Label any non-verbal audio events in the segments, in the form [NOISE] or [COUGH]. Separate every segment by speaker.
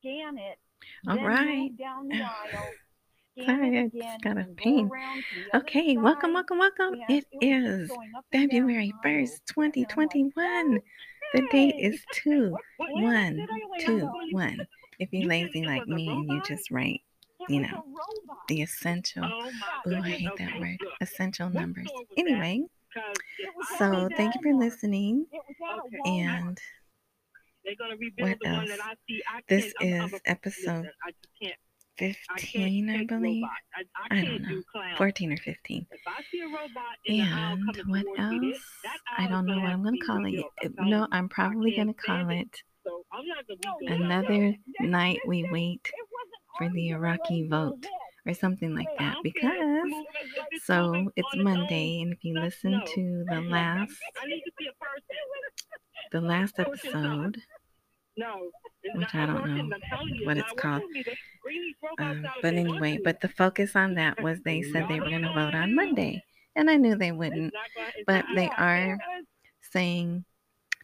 Speaker 1: scan it,
Speaker 2: All
Speaker 1: then
Speaker 2: right.
Speaker 1: move down the [LAUGHS] aisle,
Speaker 2: Sorry,
Speaker 1: it
Speaker 2: I
Speaker 1: again,
Speaker 2: just got a pain.
Speaker 1: around to the other
Speaker 2: Okay, welcome,
Speaker 1: side.
Speaker 2: welcome, welcome.
Speaker 1: And
Speaker 2: It
Speaker 1: it was
Speaker 2: is
Speaker 1: going up and down
Speaker 2: February 1st,
Speaker 1: And I'm like,
Speaker 2: 2021. The date is [LAUGHS] 2 1 2 1. [LAUGHS] If you're lazy like me and you just write you know, the essential,
Speaker 3: Oh
Speaker 2: I hate that word, essential numbers.
Speaker 3: store was that?
Speaker 2: Anyway,
Speaker 3: 'Cause if
Speaker 1: It was
Speaker 3: I
Speaker 1: at
Speaker 2: so thank you for listening.
Speaker 1: It was at a
Speaker 3: Okay.
Speaker 2: And
Speaker 3: they're gonna rebuild
Speaker 2: what
Speaker 3: the one that I see, I
Speaker 2: This
Speaker 3: can't. I'm, I'm
Speaker 2: is episode
Speaker 3: listen, I can't. I can't
Speaker 2: 15, I
Speaker 3: take
Speaker 2: believe.
Speaker 3: I, I
Speaker 2: I don't know.
Speaker 3: do
Speaker 2: 14 or 15.
Speaker 3: If I see a robot in the aisle
Speaker 2: And what
Speaker 3: me,
Speaker 2: else? I don't know what I'm going to call it.
Speaker 3: telling
Speaker 2: No. I'm probably going to call
Speaker 3: it.
Speaker 2: it
Speaker 3: So I'm not gonna be
Speaker 1: No,
Speaker 3: that.
Speaker 2: Another Night We Wait for the Iraqi vote or something like that
Speaker 3: don't care if it's
Speaker 2: because
Speaker 3: moving, if it's
Speaker 2: so it's
Speaker 3: on its own.
Speaker 2: Monday and if you listen to the [LAUGHS] last
Speaker 3: I need to see a person.
Speaker 2: the [LAUGHS] last
Speaker 3: it
Speaker 2: episode
Speaker 3: No,
Speaker 2: Which I don't know
Speaker 3: I'm telling you,
Speaker 2: what
Speaker 3: it's
Speaker 2: called.
Speaker 3: working with me. They bring these robots
Speaker 2: um, but anyway but the focus on that was they said they were going to vote on Monday and I knew they wouldn't
Speaker 3: not gonna- it's
Speaker 2: but they are saying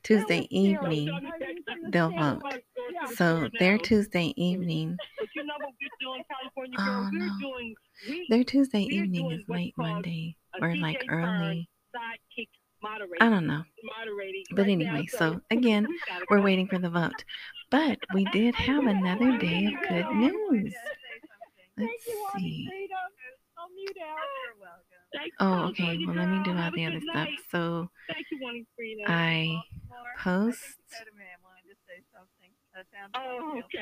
Speaker 2: Tuesday evening they'll vote. so their Tuesday evening
Speaker 3: But you know what we're doing, California
Speaker 2: Oh, no. their Tuesday evening is late Monday or like early
Speaker 3: moderator.
Speaker 2: I don't know
Speaker 3: moderating
Speaker 2: But
Speaker 3: right now,
Speaker 2: anyway, so [LAUGHS] again, we're waiting for the vote. But we did have another day of good news. Let's see.
Speaker 1: I'll mute out.
Speaker 3: Thank you,
Speaker 2: Oh, okay. Well, let me do all the other stuff. So I post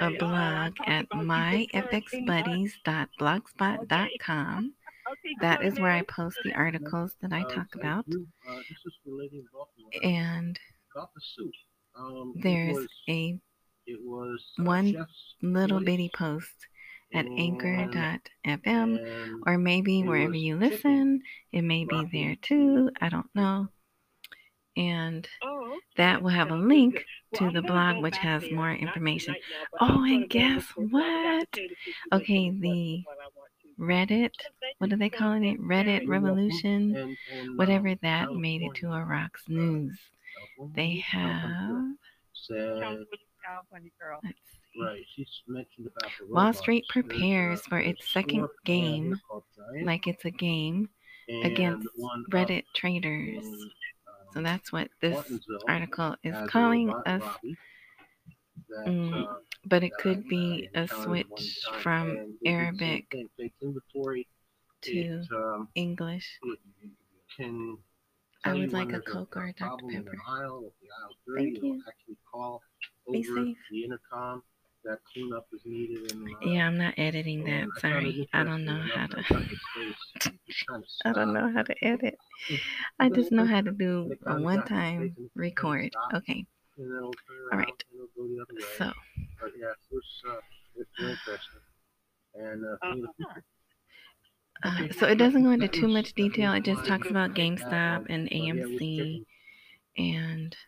Speaker 2: a blog at myfxbuddies.blogspot.com. That is where I post the [LAUGHS] articles that I talk about.
Speaker 4: Uh, this is for Lady in Baltimore.
Speaker 2: And
Speaker 4: About the soup. Um,
Speaker 2: there's a
Speaker 4: it was uh,
Speaker 2: one little bitty post at anchor.fm or maybe wherever you listen, it may be there too. I don't know. And
Speaker 3: Oh,
Speaker 2: that will have a link to the blog, which has more information.
Speaker 3: right now, but
Speaker 2: Oh, and guess
Speaker 3: before I got
Speaker 2: what? Okay, the
Speaker 3: what I want to.
Speaker 2: Reddit, what are they calling it? Reddit
Speaker 3: Mary.
Speaker 4: You're welcome.
Speaker 2: Revolution,
Speaker 4: And, and,
Speaker 2: whatever
Speaker 4: um,
Speaker 2: that made it to
Speaker 4: California,
Speaker 2: Iraq's news. They have,
Speaker 4: girl said,
Speaker 3: California
Speaker 2: let's see.
Speaker 4: right, she's mentioned
Speaker 2: Wall. Street prepares for its second game,
Speaker 4: here called Giant,
Speaker 2: like it's a game against Reddit traders. So
Speaker 4: um,
Speaker 2: that's what this article is calling us,
Speaker 4: that,
Speaker 2: Mm, but it could be a switch from
Speaker 4: and it did the same
Speaker 2: Arabic
Speaker 4: thing. Takes inventory.
Speaker 2: to
Speaker 4: um,
Speaker 2: English. I would like a Coke or a Dr. Pepper.
Speaker 4: an aisle. If the aisle's dirty,
Speaker 2: Thank you.
Speaker 4: call
Speaker 2: Be
Speaker 4: over
Speaker 2: safe.
Speaker 4: the intercom that cleanup is needed. In the
Speaker 2: Yeah, I'm not editing that. Sorry. [LAUGHS] I don't know how to.
Speaker 4: got this space to
Speaker 2: I don't know how to edit. [LAUGHS] I just know how to do a one time
Speaker 4: and it- and it
Speaker 2: record. Okay.
Speaker 4: And then it'll turn around
Speaker 2: right.
Speaker 4: and it'll go the other way.
Speaker 2: So,
Speaker 4: But yeah, it was, uh, it's interesting. And uh, for me, the
Speaker 3: Uh-huh.
Speaker 2: uh, so it doesn't go into too much detail. It just talks about
Speaker 4: uh,
Speaker 2: GameStop
Speaker 4: um,
Speaker 2: and
Speaker 4: but yeah, it was
Speaker 2: AMC
Speaker 4: chicken.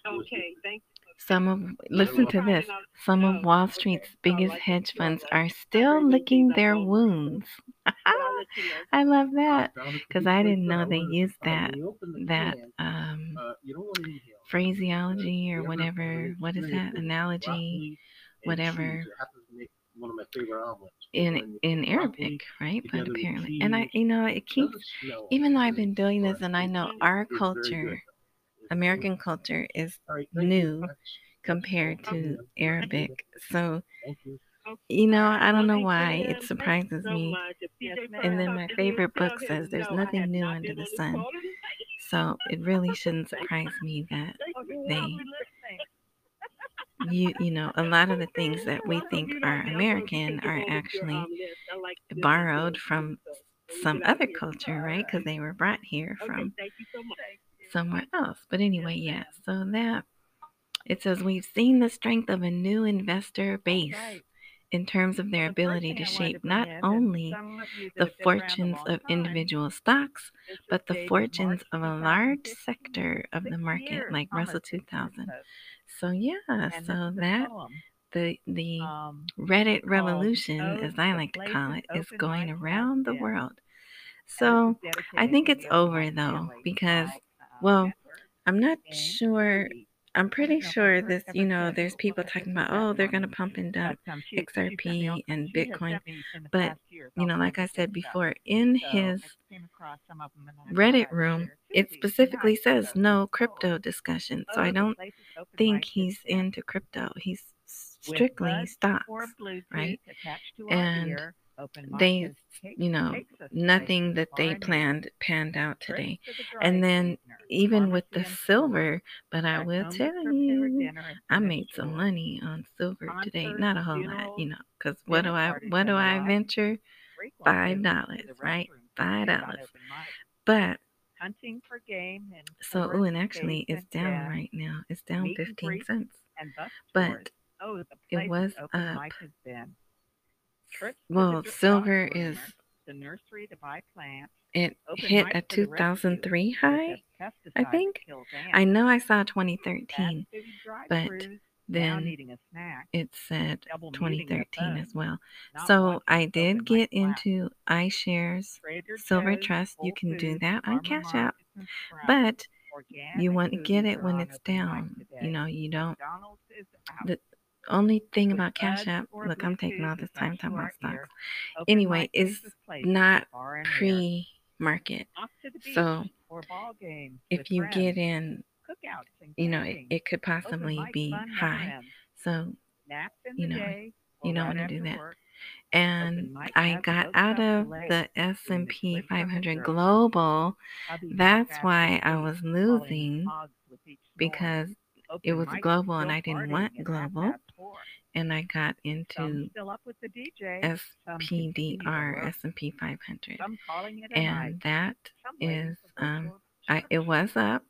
Speaker 2: And
Speaker 3: Okay, thank you.
Speaker 2: some of, listen to this, some of Wall Street's biggest hedge funds are still licking their wounds.
Speaker 3: I'll [LAUGHS] let you know.
Speaker 2: I love that
Speaker 4: I found it to
Speaker 2: because I didn't know they used that,
Speaker 4: When you open the
Speaker 2: that, um,
Speaker 4: uh, you don't want to inhale.
Speaker 2: phraseology or whatever, what is that, analogy whatever.
Speaker 4: cheese. It happens to make one of my favorite omelets.
Speaker 2: in, in Arabic, right? But apparently, and I, you know, it
Speaker 4: it
Speaker 2: keeps, even though I've been doing this and I know our culture, American culture is
Speaker 4: All right,
Speaker 2: new
Speaker 4: That's- that's
Speaker 2: compared to Arabic. So,
Speaker 4: you.
Speaker 2: you know, I don't know why it surprises me.
Speaker 3: much. If PJ
Speaker 2: And then my favorite book says there's nothing new under the sun. So it really shouldn't [LAUGHS] surprise me that
Speaker 3: you
Speaker 2: they, you, you know, a lot of the things that we [LAUGHS] think are
Speaker 3: me. I'm gonna
Speaker 2: American are
Speaker 3: over to your,
Speaker 2: actually
Speaker 3: um, list. I like this
Speaker 2: borrowed from
Speaker 3: so when we
Speaker 2: some other culture, right? Because they were brought here
Speaker 3: Okay,
Speaker 2: from
Speaker 3: thank you so much.
Speaker 2: Somewhere else. But anyway, yeah. So that it says we've seen the strength of a new investor base in terms of their ability to shape not only the fortunes of individual stocks, but the fortunes of a large sector of the market, like Russell 2000. So yeah, so that the the
Speaker 5: um,
Speaker 2: Reddit revolution, as I like to call it, is going around the world. So I think it's
Speaker 5: to the
Speaker 2: over though, because well, I'm not sure I'm pretty sure this, you know, there's people talking about, oh, they're going to pump and dump
Speaker 5: But, um, she- she sent me
Speaker 2: XRP and Bitcoin.
Speaker 5: sent me in the
Speaker 2: But, You know, like I said before, in his
Speaker 5: I came across some of 'em and I
Speaker 2: Reddit room, it specifically says no
Speaker 5: oh,
Speaker 2: crypto discussion. So
Speaker 5: oh,
Speaker 2: I don't
Speaker 5: is open
Speaker 2: think he's into crypto. He's strictly stocks, right?
Speaker 5: attached to our
Speaker 2: And
Speaker 5: ear. Open mic
Speaker 2: they, you know, nothing that they planned panned out today.
Speaker 5: to the dry
Speaker 2: And then even with the
Speaker 5: pharmacy and store,
Speaker 2: silver, but I will tell you, I made some money on silver today. Not a whole lot, you know, because what do I what do I venture? Five dollars, right? Five dollars. But
Speaker 5: Hunting for game and
Speaker 2: so oh and actually it's down right now. It's down fifteen cents.
Speaker 5: and bus tours.
Speaker 2: But
Speaker 5: Oh,
Speaker 2: it was up.
Speaker 5: Trips
Speaker 2: Well, silver is
Speaker 5: the nursery to buy plants.
Speaker 2: it hit a
Speaker 5: for the rescue,
Speaker 2: 2003 high. I think. I know I saw 2013, but then
Speaker 5: a snack.
Speaker 2: it said
Speaker 5: Double muting the
Speaker 2: 2013 as well. So I did get into iShares Silver Trust. You can do that on Cash App,
Speaker 5: Markets and Sprouts,
Speaker 2: but you want to get it when it's down. You know, you don't.
Speaker 5: McDonald's is out.
Speaker 2: The only thing about Cash App, look, I'm taking all this time talking about stocks. Anyway, it's
Speaker 5: takes us places
Speaker 2: not
Speaker 5: far and near.
Speaker 2: pre market.
Speaker 5: Off to the beach
Speaker 2: So
Speaker 5: or ball games
Speaker 2: if you get in, you know, it, it could possibly be high. So, you know, you don't want to do that. And I got out of the S&P
Speaker 5: splits of a
Speaker 2: 500. Global. That's why I was losing
Speaker 5: hogs with each snore.
Speaker 2: because it was global and I didn't want global. And I got into
Speaker 5: still up with the DJ. Some continue to
Speaker 2: SPDR. S&P 500.
Speaker 5: Some calling it a night.
Speaker 2: And that is um I it was up,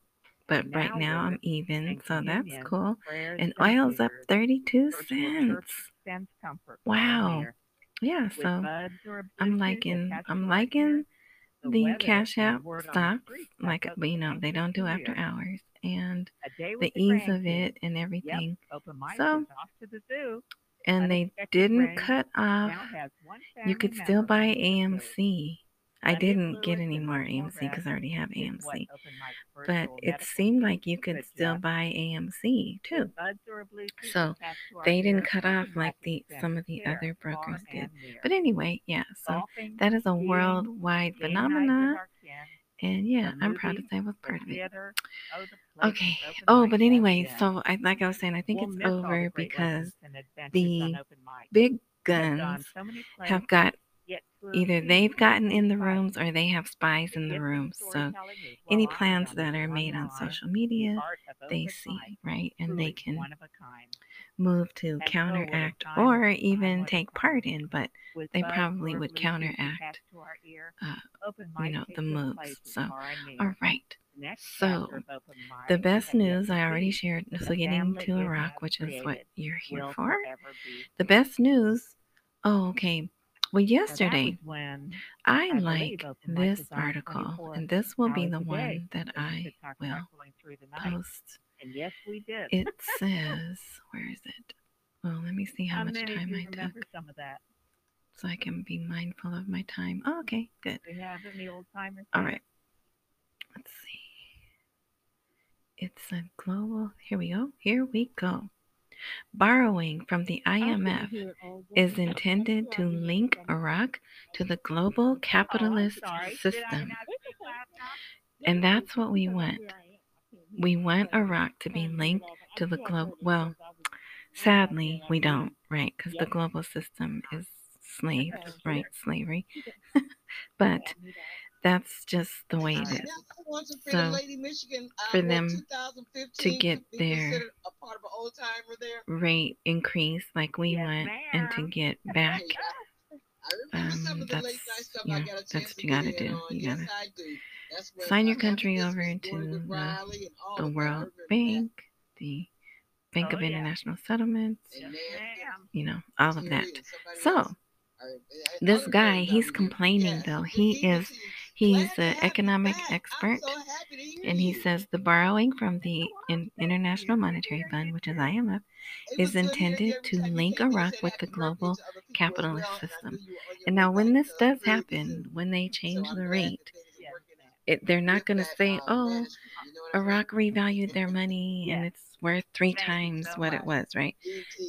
Speaker 2: but
Speaker 5: And
Speaker 2: right
Speaker 5: now
Speaker 2: now I'm even, so that's cool. And oil's up 32 cents. Wow. Yeah, so
Speaker 5: buds or a
Speaker 2: I'm liking I'm
Speaker 5: to our ear,
Speaker 2: liking
Speaker 5: the
Speaker 2: Cash App
Speaker 5: word on the
Speaker 2: stocks, like
Speaker 5: back up
Speaker 2: but you know they don't do after hours and the ease of it and everything. So
Speaker 5: is off to the
Speaker 2: and they didn't cut off.
Speaker 5: now has one
Speaker 2: You could still buy
Speaker 5: under the stove.
Speaker 2: AMC. I didn't get any more AMC because I already have AMC. But it seemed like you could still buy AMC too.
Speaker 5: with buds or a Bluetooth
Speaker 2: So
Speaker 5: attached to our
Speaker 2: they didn't cut off like the some of the other brokers did. But anyway, yeah. So that is a worldwide phenomenon, and yeah, I'm proud to say I was part of it.
Speaker 5: theater. Oh,
Speaker 2: Okay. Oh, but anyway, so I like I was saying, I think
Speaker 5: We'll
Speaker 2: it's over because
Speaker 5: lessons and adventures on
Speaker 2: the big
Speaker 5: We have gone
Speaker 2: guns
Speaker 5: so
Speaker 2: have got
Speaker 5: yet to a
Speaker 2: either they've gotten in the rooms or they have spies in the rooms. So any plans that are made on social media, they see, right? And they can
Speaker 5: one of a kind.
Speaker 2: move to
Speaker 5: And what a
Speaker 2: counteract or
Speaker 5: what a time,
Speaker 2: even take part in, but they probably would counteract,
Speaker 5: attached to our ear,
Speaker 2: uh, you know, the moves. So, all right. So,
Speaker 5: chapter of open mic
Speaker 2: the best news I already shared. So, getting to Iraq, which is what you're here for. The best news. Oh, okay. Well, yesterday I like this article, and this will be the one that I will
Speaker 5: about going through the night.
Speaker 2: post.
Speaker 5: And yes, we did.
Speaker 2: It [LAUGHS] says, where is it? Well, let me see how
Speaker 5: How
Speaker 2: much time I took
Speaker 5: some of that?
Speaker 2: so I can be mindful of my time. Oh, okay, good.
Speaker 5: We have any old timers?
Speaker 2: All right. Let's see. It's a global. Here we go. Here we go. Borrowing from the IMF is intended to link Iraq to the global
Speaker 5: oh, capitalist Oh, I
Speaker 2: system.
Speaker 5: not say that now?
Speaker 2: And that's what we want. We want Iraq to be linked to the global. Well, sadly, we don't, right? Because the global system is slave, right? Slavery. [LAUGHS] but that's just the way it is. So, for them to get their rate increase like we want and to get back, um, that's, you know, that's what you gotta do. You gotta sign your country over into the, the World Bank, the Bank
Speaker 5: Oh,
Speaker 2: of. International Settlements, you know, all of that. So, this guy, he's complaining though. He is, he's an economic expert, and he says the borrowing from the International Monetary Fund, which is IMF, is intended to link Iraq with the global capitalist system. And now, when this does happen, when they change the rate, it, they're not going to say, oh, Iraq revalued their money and it's worth three times what it was, right?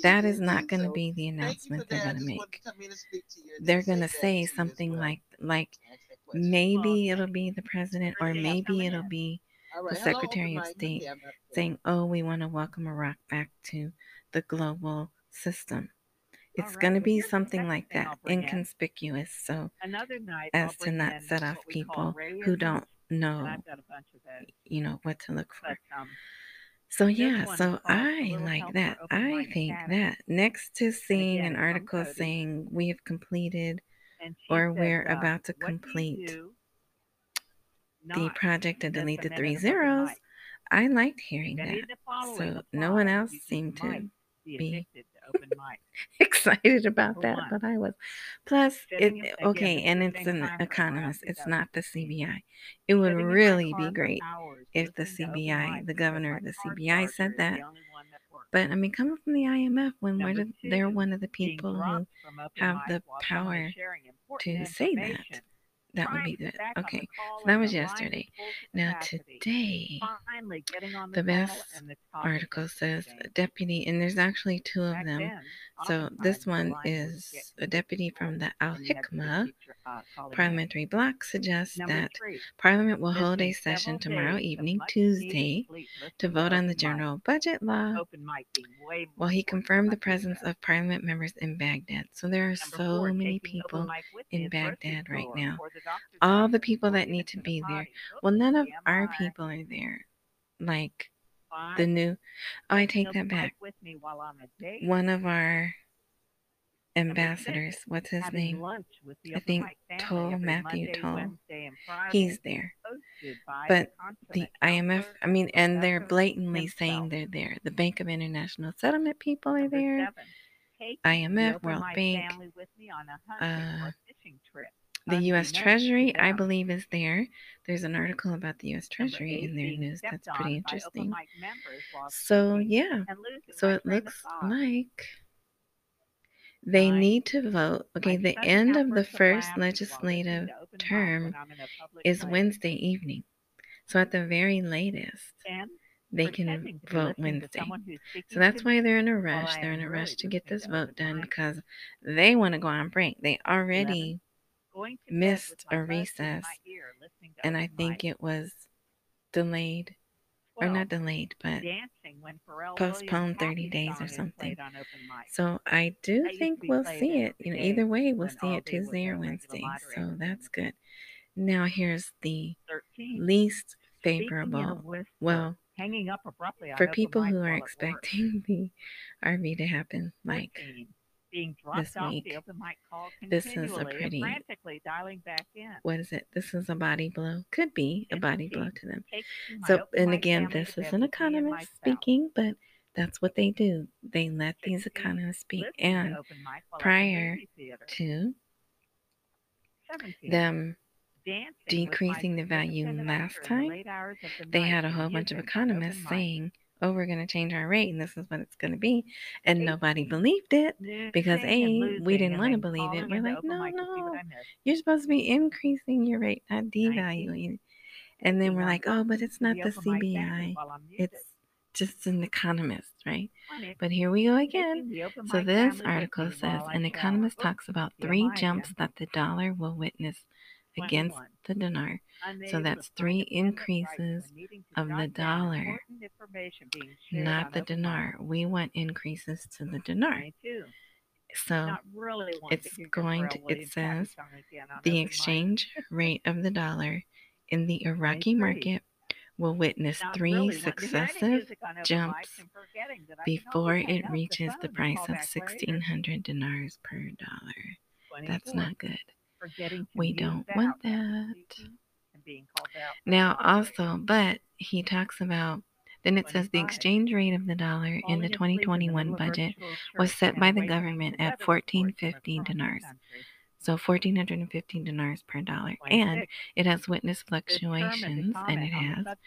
Speaker 2: That is not going to be the
Speaker 6: thank you for
Speaker 2: announcement they're going to make.
Speaker 6: to come in and speak to you and
Speaker 2: They're going to say
Speaker 6: to you as
Speaker 2: something like like
Speaker 6: Ask that question.
Speaker 2: maybe it'll be the president or maybe it'll be
Speaker 6: All
Speaker 2: the
Speaker 6: right. Hello,
Speaker 2: Secretary of. State
Speaker 6: Yeah,
Speaker 2: saying, "Oh, we want to welcome Iraq back to the global system." It's
Speaker 5: All
Speaker 2: going to be
Speaker 5: here's
Speaker 2: something like that,
Speaker 5: I'll bring in.
Speaker 2: inconspicuous, so
Speaker 5: Another night,
Speaker 2: as to not set off
Speaker 5: what we call
Speaker 2: people who don't know,
Speaker 5: I've got a bunch of those.
Speaker 2: you know, what to look for.
Speaker 5: But um,
Speaker 2: So yeah, so I like that. I think
Speaker 5: Academy.
Speaker 2: that next to seeing
Speaker 5: again,
Speaker 2: an article saying we have completed or we're
Speaker 5: uh,
Speaker 2: about to
Speaker 5: what do you
Speaker 2: complete
Speaker 5: do
Speaker 2: the project to
Speaker 5: miss a
Speaker 2: delete the three zeros. I liked hearing that.
Speaker 5: of the following
Speaker 2: So no one else seemed to
Speaker 5: be
Speaker 2: be
Speaker 5: addicted to open mic. [LAUGHS]
Speaker 2: excited about that, but I was. Plus, it
Speaker 5: Sitting in- again,
Speaker 2: okay, and it's an
Speaker 5: time frame, right
Speaker 2: economist. It's not the CBI. It would
Speaker 5: Sitting in my
Speaker 2: really be great if the
Speaker 5: listening to open
Speaker 2: CBI, the governor of the CBI said that.
Speaker 5: the only one that works.
Speaker 2: But I mean, coming from the IMF, when they're one of the people who
Speaker 5: dropped from open
Speaker 2: have the power
Speaker 5: is sharing important
Speaker 2: to say that. That would be good.
Speaker 5: get back on the
Speaker 2: Okay, so that was
Speaker 5: the line is
Speaker 2: yesterday. Now today,
Speaker 5: Finally getting on
Speaker 2: the best
Speaker 5: and the topic
Speaker 2: article says deputy, and there's actually two of them. So this one is a deputy from the Al
Speaker 5: and you had to
Speaker 2: Hikmah
Speaker 5: keep your, calling in.
Speaker 2: parliamentary bloc suggests that Parliament will hold a session tomorrow evening, Tuesday, to vote on the general budget law.
Speaker 5: Open mic being way
Speaker 2: While he confirmed the presence of Parliament members in Baghdad. So there are so many people
Speaker 5: mic with me
Speaker 2: in
Speaker 5: at the grocery
Speaker 2: Baghdad right now.
Speaker 5: or the doctor's
Speaker 2: All the people that need to be there. Well, none of our people are there. Like
Speaker 5: Five,
Speaker 2: the new, oh, I take that back.
Speaker 5: with me while I'm a date.
Speaker 2: One of our ambassadors, what's his name?
Speaker 5: lunch with the
Speaker 2: I think Toll, Matthew Toll.
Speaker 5: Wednesday, and Friday,
Speaker 2: He's there. But
Speaker 5: the
Speaker 2: IMF, I mean, and they're blatantly saying they're there. The Bank of International Settlement people are there. IMF, World Bank,
Speaker 5: family with me on a
Speaker 2: uh,
Speaker 5: fishing trip.
Speaker 2: The U.S. Treasury, I believe, is there. There's an article about the U.S. Treasury in their news that's pretty
Speaker 5: on by open
Speaker 2: interesting.
Speaker 5: mic members while
Speaker 2: So, yeah. So it looks like they need to vote. Okay, the end of the first
Speaker 5: laughter while listening
Speaker 2: legislative
Speaker 5: to open mic
Speaker 2: term
Speaker 5: when I'm in a public
Speaker 2: is. Wednesday evening. So at the very latest, they can
Speaker 5: pretending to be
Speaker 2: vote Wednesday. So that's why they're in a rush. They're in a rush to get this vote done because they want to go on break. They already missed a recess, and I think it was delayed, or not delayed, but postponed 30 days or something.
Speaker 5: played on open mic.
Speaker 2: So I do think we'll see it. You know, either way, we'll see it Tuesday or Wednesday. So that's good. Now here's the least
Speaker 5: speaking in a
Speaker 2: favorable. Well,
Speaker 5: hanging up abruptly
Speaker 2: for people who are
Speaker 5: while at work.
Speaker 2: expecting [LAUGHS] the RV to happen, like
Speaker 5: 14, being dropped
Speaker 2: this
Speaker 5: off
Speaker 2: week,
Speaker 5: the open mic call
Speaker 2: this is a
Speaker 5: continually and
Speaker 2: pretty,
Speaker 5: frantically dialing back in.
Speaker 2: what is it? This is a body blow. Could be a body blow to them. So, and again, this is an
Speaker 5: with me and my
Speaker 2: economist speaking, but that's what they do. They let these economists speak. And
Speaker 5: open mic while at the
Speaker 2: prior to them decreasing the value last
Speaker 5: other in the
Speaker 2: time,
Speaker 5: late hours of the
Speaker 2: they had a whole bunch of
Speaker 5: music on open
Speaker 2: economists saying, oh, we're going to change our rate and this is what it's going to be. And nobody believed it because A, we didn't want to believe it. We're like, no,
Speaker 5: mic to see
Speaker 2: no,
Speaker 5: what I missed.
Speaker 2: you're supposed to be increasing your rate, not devaluing it. And then we're like, oh, but it's not
Speaker 5: the
Speaker 2: the
Speaker 5: open mic family
Speaker 2: CBI.
Speaker 5: while I'm muted.
Speaker 2: It's just an economist, right? But here we go again.
Speaker 5: taking the open
Speaker 2: So this article says an economist talks about three jumps that the dollar will witness against the dinar. So that's three
Speaker 5: a pen that writes
Speaker 2: increases
Speaker 5: when needing to
Speaker 2: of the dollar,
Speaker 5: important information being shared
Speaker 2: not the dinar. We want increases to the dinar. So
Speaker 5: not really wanting to
Speaker 2: it's going to, it says
Speaker 5: song again on
Speaker 2: the exchange rate of the dollar in the [LAUGHS] Iraqi market will witness three
Speaker 5: really wanting to hear any
Speaker 2: successive
Speaker 5: music on open mics
Speaker 2: jumps
Speaker 5: and forgetting that I can
Speaker 2: before it reaches the price of 1600 dinars per dollar. That's not good. We don't want that.
Speaker 5: and being out
Speaker 2: Now, also, but he talks about then it says the exchange rate of the dollar in the
Speaker 5: asleep in the
Speaker 2: 2021 budget was set by the government at
Speaker 5: weather reports from
Speaker 2: 1450
Speaker 5: across the
Speaker 2: dinars. So 1415 dinars per dollar. And it has witnessed fluctuations, and it
Speaker 5: comment on the
Speaker 2: has,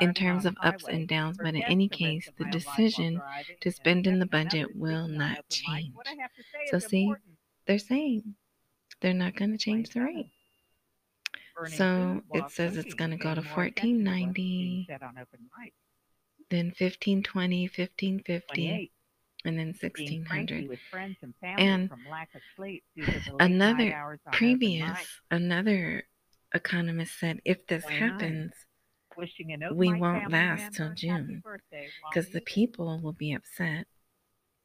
Speaker 2: in terms of ups and downs, but in any case, the
Speaker 5: my life while
Speaker 2: decision to spend in the budget will not change.
Speaker 5: What I have to say
Speaker 2: So see, they're saying they're not going to change the rate. So it says it's going to go to
Speaker 5: paying more attention to what's being
Speaker 2: 1490
Speaker 5: said on open mic.
Speaker 2: then 1520, 1550, and then 1600.
Speaker 5: and
Speaker 2: And
Speaker 5: from lack of sleep due to
Speaker 2: Another previous, another economist said if this happens, we won't last till June. because the people will be upset,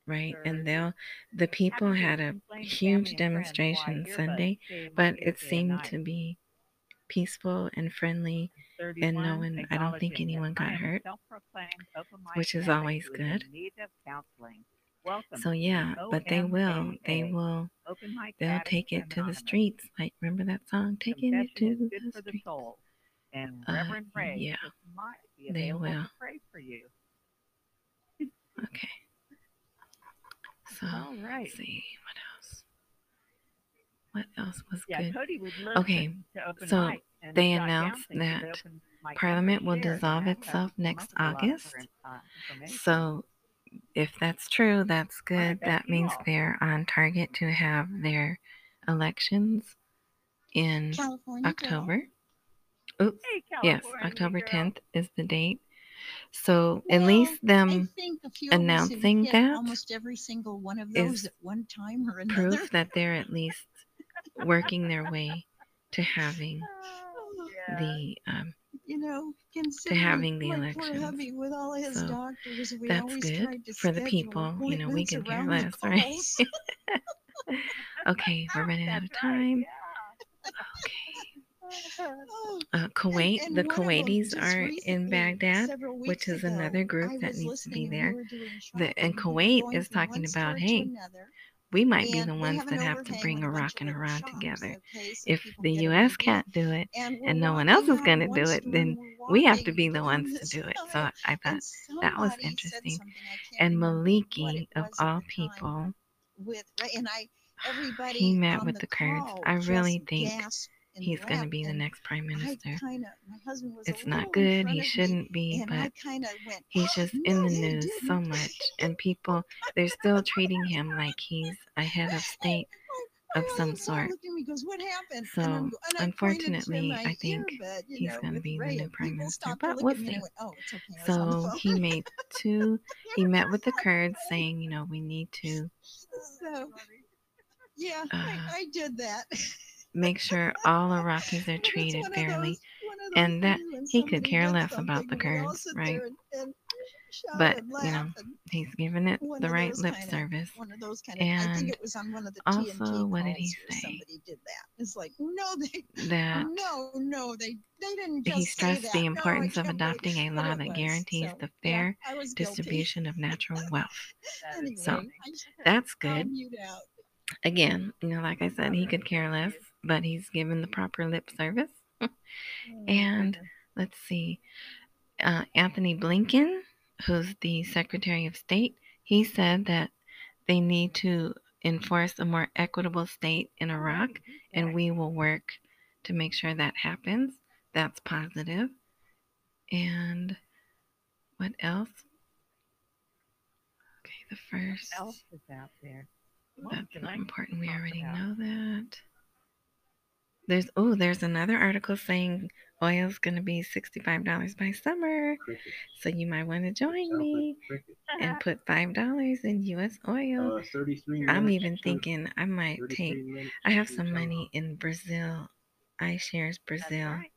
Speaker 2: right? And they'll, the people had a
Speaker 5: explain to family
Speaker 2: huge
Speaker 5: and friends why
Speaker 2: demonstration Sunday, but it
Speaker 5: ears day and
Speaker 2: seemed to be peaceful and friendly, and no one, I don't think anyone got
Speaker 5: I am a
Speaker 2: hurt.
Speaker 5: self-proclaimed open mic
Speaker 2: which is always
Speaker 5: who is in
Speaker 2: good.
Speaker 5: need of counseling. Welcome
Speaker 2: So yeah, but they will, they will, they'll take it to the streets. Like, remember that song, taking it to the streets.
Speaker 5: And
Speaker 2: Uh,
Speaker 5: Reverend Ray
Speaker 2: yeah,
Speaker 5: just might be
Speaker 2: they will.
Speaker 5: pray for you.
Speaker 2: Okay. So
Speaker 5: All right.
Speaker 2: let's see what else. What else was
Speaker 5: Yeah,
Speaker 2: good?
Speaker 5: Cody would listen
Speaker 2: Okay,
Speaker 5: to open
Speaker 2: so
Speaker 5: and
Speaker 2: they
Speaker 5: jot down
Speaker 2: announced
Speaker 5: that
Speaker 2: that
Speaker 5: open mic
Speaker 2: Parliament will dissolve itself next
Speaker 5: up with a lot of
Speaker 2: August.
Speaker 5: different, uh, information.
Speaker 2: So if that's true, that's
Speaker 5: All right,
Speaker 2: good.
Speaker 5: back
Speaker 2: That means
Speaker 5: all.
Speaker 2: they're on target to have their elections in
Speaker 6: California.
Speaker 2: October. Oops.
Speaker 5: Hey,
Speaker 2: Yes, October
Speaker 5: girl.
Speaker 2: 10th is the date. So at least
Speaker 6: I
Speaker 2: them
Speaker 6: think a few of us have
Speaker 2: announcing
Speaker 6: hit
Speaker 2: that
Speaker 6: almost every single one of those at one time or another.
Speaker 2: proof that they're at least working their way to having
Speaker 5: Oh, [LAUGHS] yeah.
Speaker 2: the um,
Speaker 6: you know,
Speaker 2: to having the
Speaker 6: my poor
Speaker 2: elections.
Speaker 6: hubby with all his
Speaker 2: So
Speaker 6: doctors, we
Speaker 2: that's good
Speaker 6: to
Speaker 2: for the people. You know, we can care
Speaker 6: around
Speaker 2: less, [LAUGHS] right? [LAUGHS] okay, we're running out of
Speaker 5: That's right,
Speaker 2: time.
Speaker 5: yeah.
Speaker 2: Okay. Uh, [LAUGHS] Kuwait,
Speaker 6: and
Speaker 2: the
Speaker 6: of 'em
Speaker 2: Kuwaitis are in Baghdad, which is
Speaker 6: ago,
Speaker 2: another group that needs to be
Speaker 6: and we
Speaker 2: there. The, and Kuwait is talking about, hey,
Speaker 6: another.
Speaker 2: we might be the ones that have to bring Iraq and Iran
Speaker 6: shops,
Speaker 2: together.
Speaker 6: okay, so
Speaker 2: If the U.S. can't do it
Speaker 6: And
Speaker 2: and no one else is going to do it, then
Speaker 6: we're
Speaker 2: have to be the [LAUGHS] ones to do it. So I thought that was interesting.
Speaker 6: something, I can't
Speaker 2: And Maliki, of all people,
Speaker 6: with and I [SIGHS] everybody
Speaker 2: he met with
Speaker 6: the
Speaker 2: the Kurds. I really think
Speaker 6: and
Speaker 2: he's going to be the next prime minister.
Speaker 6: kind of my husband was
Speaker 2: It's not good. He shouldn't be,
Speaker 6: and
Speaker 2: but
Speaker 6: went,
Speaker 2: he's
Speaker 6: "Oh,
Speaker 2: just in the news so
Speaker 6: didn't."
Speaker 2: much. And people, they're still treating him like he's a head of [LAUGHS] state of some
Speaker 6: husband saw it,
Speaker 2: sort.
Speaker 6: me, goes, "What happened?"
Speaker 2: So,
Speaker 6: and, I'm, and I to
Speaker 2: unfortunately,
Speaker 6: my
Speaker 2: I think
Speaker 6: you
Speaker 2: he's
Speaker 6: know,
Speaker 2: gonna
Speaker 6: with
Speaker 2: be the new prime minister, but
Speaker 6: to
Speaker 2: we'll
Speaker 6: me, I
Speaker 2: see.
Speaker 6: went, "Oh, okay." I was on the
Speaker 2: So he made [LAUGHS] two, he met with the Kurds saying, you know, we need to [LAUGHS]
Speaker 6: so, yeah,
Speaker 2: Uh,
Speaker 6: I, I did that.
Speaker 2: Make sure all Iraqis are [LAUGHS] treated fairly.
Speaker 6: those- one of
Speaker 2: And that he could care less about the
Speaker 6: something, we all
Speaker 2: Kurds, right?
Speaker 6: there and- and shout
Speaker 2: But, you know, He's given it the right lip service.
Speaker 6: one of those kind of.
Speaker 2: And
Speaker 6: it was on one of the
Speaker 2: also, what did he say?
Speaker 6: Somebody did that. It's like, no, [LAUGHS] they,
Speaker 2: That
Speaker 6: no, no, they, they didn't
Speaker 2: he stressed the
Speaker 6: No,
Speaker 2: importance of adopting a law that guarantees
Speaker 6: So,
Speaker 2: the fair distribution of natural [LAUGHS] wealth.
Speaker 6: Anyway,
Speaker 2: So,
Speaker 5: amazing.
Speaker 6: I just-
Speaker 2: That's good. Again, you know, like I said, he could care less, but he's given the proper lip service.
Speaker 6: Oh, [LAUGHS]
Speaker 2: And let's see, uh, Antony Blinken, who's the Secretary of State, he said that they need to enforce a more equitable state in Iraq, and we will work to make sure that happens. That's positive. And what else? Okay, the first.
Speaker 5: What else is out there? What
Speaker 2: That's not important. We already
Speaker 5: about?
Speaker 2: know that. There's oh, there's another article saying oil's gonna be sixty-five dollars by summer,
Speaker 4: Cricket.
Speaker 2: so you might want to join
Speaker 4: Sounds like
Speaker 2: me
Speaker 4: cricket.
Speaker 2: and [LAUGHS] put five dollars in U.S. oil.
Speaker 4: Uh, 33
Speaker 2: I'm even thinking I might take. I have some
Speaker 4: time
Speaker 2: money in Brazil, iShares
Speaker 5: That's
Speaker 2: Brazil,
Speaker 5: right.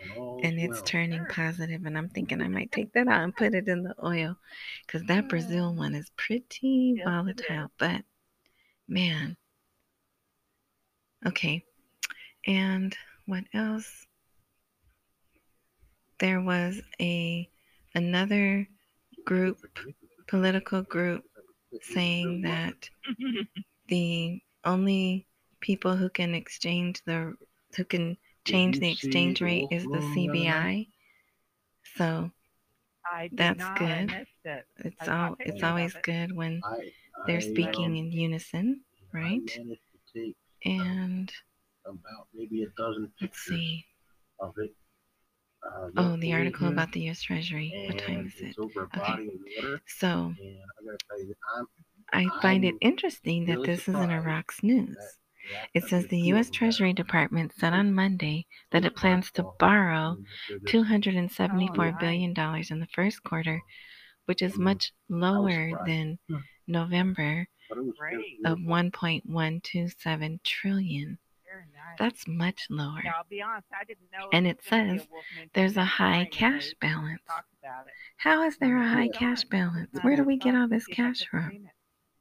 Speaker 4: and
Speaker 2: and it's
Speaker 4: well.
Speaker 2: turning
Speaker 5: Sure.
Speaker 2: positive, and I'm thinking I might take that out and put it in the oil, because that Brazil one is pretty
Speaker 5: Yes, it
Speaker 2: volatile. But man, okay, and what else? There was a another group, political group, saying that [LAUGHS] the only people who can exchange the who can change the exchange rate is the
Speaker 4: moon the other night?
Speaker 2: CBI. So That's good.
Speaker 5: It.
Speaker 2: it's
Speaker 5: I
Speaker 2: all it's always
Speaker 5: it.
Speaker 2: good when
Speaker 4: I,
Speaker 2: they're speaking in unison, right?
Speaker 4: managed to
Speaker 2: And
Speaker 4: about maybe a dozen
Speaker 2: let's
Speaker 4: pictures
Speaker 2: see.
Speaker 4: of it. Uh,
Speaker 2: Oh, the article about the U.S. Treasury. What time is it?
Speaker 4: It's over a
Speaker 2: Okay.
Speaker 4: body of water,
Speaker 2: So
Speaker 4: and I gotta tell you, I'm
Speaker 2: find it interesting that
Speaker 4: really
Speaker 2: this is in Iraq's news.
Speaker 4: that- that
Speaker 2: It says the U.S. Treasury Department said on Monday that it plans to borrow
Speaker 4: and they're just-
Speaker 2: $274
Speaker 5: Oh, nice.
Speaker 2: billion dollars in the first quarter which is
Speaker 4: Mhm.
Speaker 2: much lower than
Speaker 4: Hmm.
Speaker 2: November
Speaker 4: But it was
Speaker 5: Great.
Speaker 2: of 1.127 trillion.
Speaker 5: Very nice.
Speaker 2: That's much lower.
Speaker 5: Yeah, I'll be honest. I didn't know.
Speaker 2: And it says
Speaker 5: Wolfman
Speaker 2: There's a high cash balance.
Speaker 5: Talked about it.
Speaker 2: How is there a high
Speaker 5: Yeah.
Speaker 2: cash balance? Where do we get all this
Speaker 5: see if I
Speaker 2: cash from?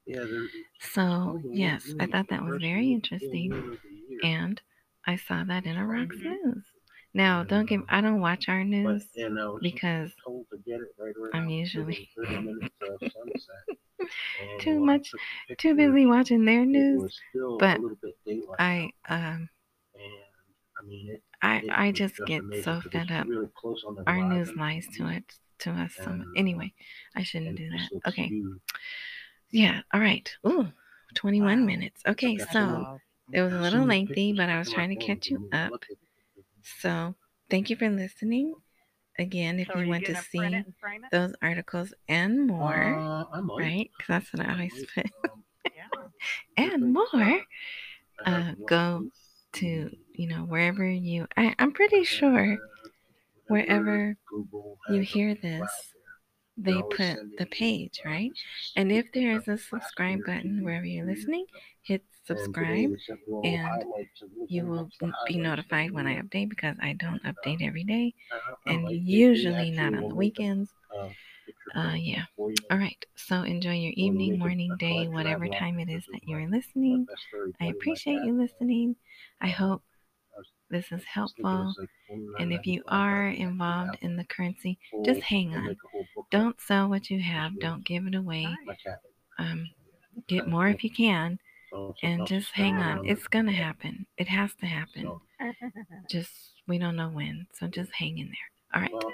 Speaker 4: Yeah,
Speaker 2: So, yes, I thought that was very interesting.
Speaker 4: And
Speaker 2: And I saw that in Iraq's news. Now, don't give, I don't watch our
Speaker 4: but,
Speaker 2: news
Speaker 4: you know,
Speaker 2: because
Speaker 4: told to get it right
Speaker 2: I'm usually
Speaker 4: 30 minutes [LAUGHS] of sunset. And
Speaker 2: Too much- too busy watching their news. but
Speaker 4: a little bit daylight
Speaker 2: I, um,
Speaker 4: and I mean, it,
Speaker 2: I,
Speaker 4: it
Speaker 2: I just get
Speaker 4: amazing
Speaker 2: so fed up.
Speaker 4: Really close on the
Speaker 2: Our news lies to it, to us. So,
Speaker 4: And,
Speaker 2: anyway, I shouldn't do that. Okay.
Speaker 4: huge.
Speaker 2: Yeah. All right. Ooh, 21
Speaker 5: Wow.
Speaker 2: minutes. Okay. So, it was a little lengthy, but I was trying to catch you up.
Speaker 4: Look at it,
Speaker 2: So, thank you for listening. Again, if
Speaker 5: So
Speaker 2: you
Speaker 5: you
Speaker 2: want to
Speaker 5: gonna
Speaker 2: see
Speaker 5: it and frame it?
Speaker 2: those articles and more,
Speaker 4: Uh,
Speaker 2: right? Because that's what I always put.
Speaker 4: um, [LAUGHS]
Speaker 5: Yeah. [LAUGHS]
Speaker 2: And more
Speaker 4: uh, I have one
Speaker 2: go to, you know, wherever you, I, I'm pretty sure wherever you hear this,
Speaker 4: there,
Speaker 2: they put the page,
Speaker 4: uh,
Speaker 2: right? And if there is a subscribe button wherever you're listening, hit subscribe
Speaker 4: they sent little
Speaker 2: and
Speaker 4: highlights of little
Speaker 2: you will be notified when I update because I don't
Speaker 4: uh,
Speaker 2: update every day and
Speaker 4: might- they- they
Speaker 2: usually not on the weekends.
Speaker 4: uh,
Speaker 2: Uh, yeah. All right. So enjoy your evening, morning, day, whatever
Speaker 4: have a lot of
Speaker 2: time it is that you're listening.
Speaker 4: my best fairy
Speaker 2: I appreciate you listening. I hope this is
Speaker 4: I was thinking
Speaker 2: helpful. And if you are involved in the currency, just hang on.
Speaker 4: make a whole booklet
Speaker 2: Don't sell what you have. Don't give it away.
Speaker 5: Nice.
Speaker 4: my cat.
Speaker 2: Um, get more if you can,
Speaker 4: So- so
Speaker 2: and just hang on. It's gonna happen. It has to happen. Just we don't know when, so just hang in there. All right.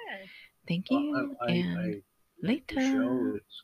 Speaker 2: Thank you,
Speaker 4: I, I,
Speaker 2: and later.
Speaker 4: show, it's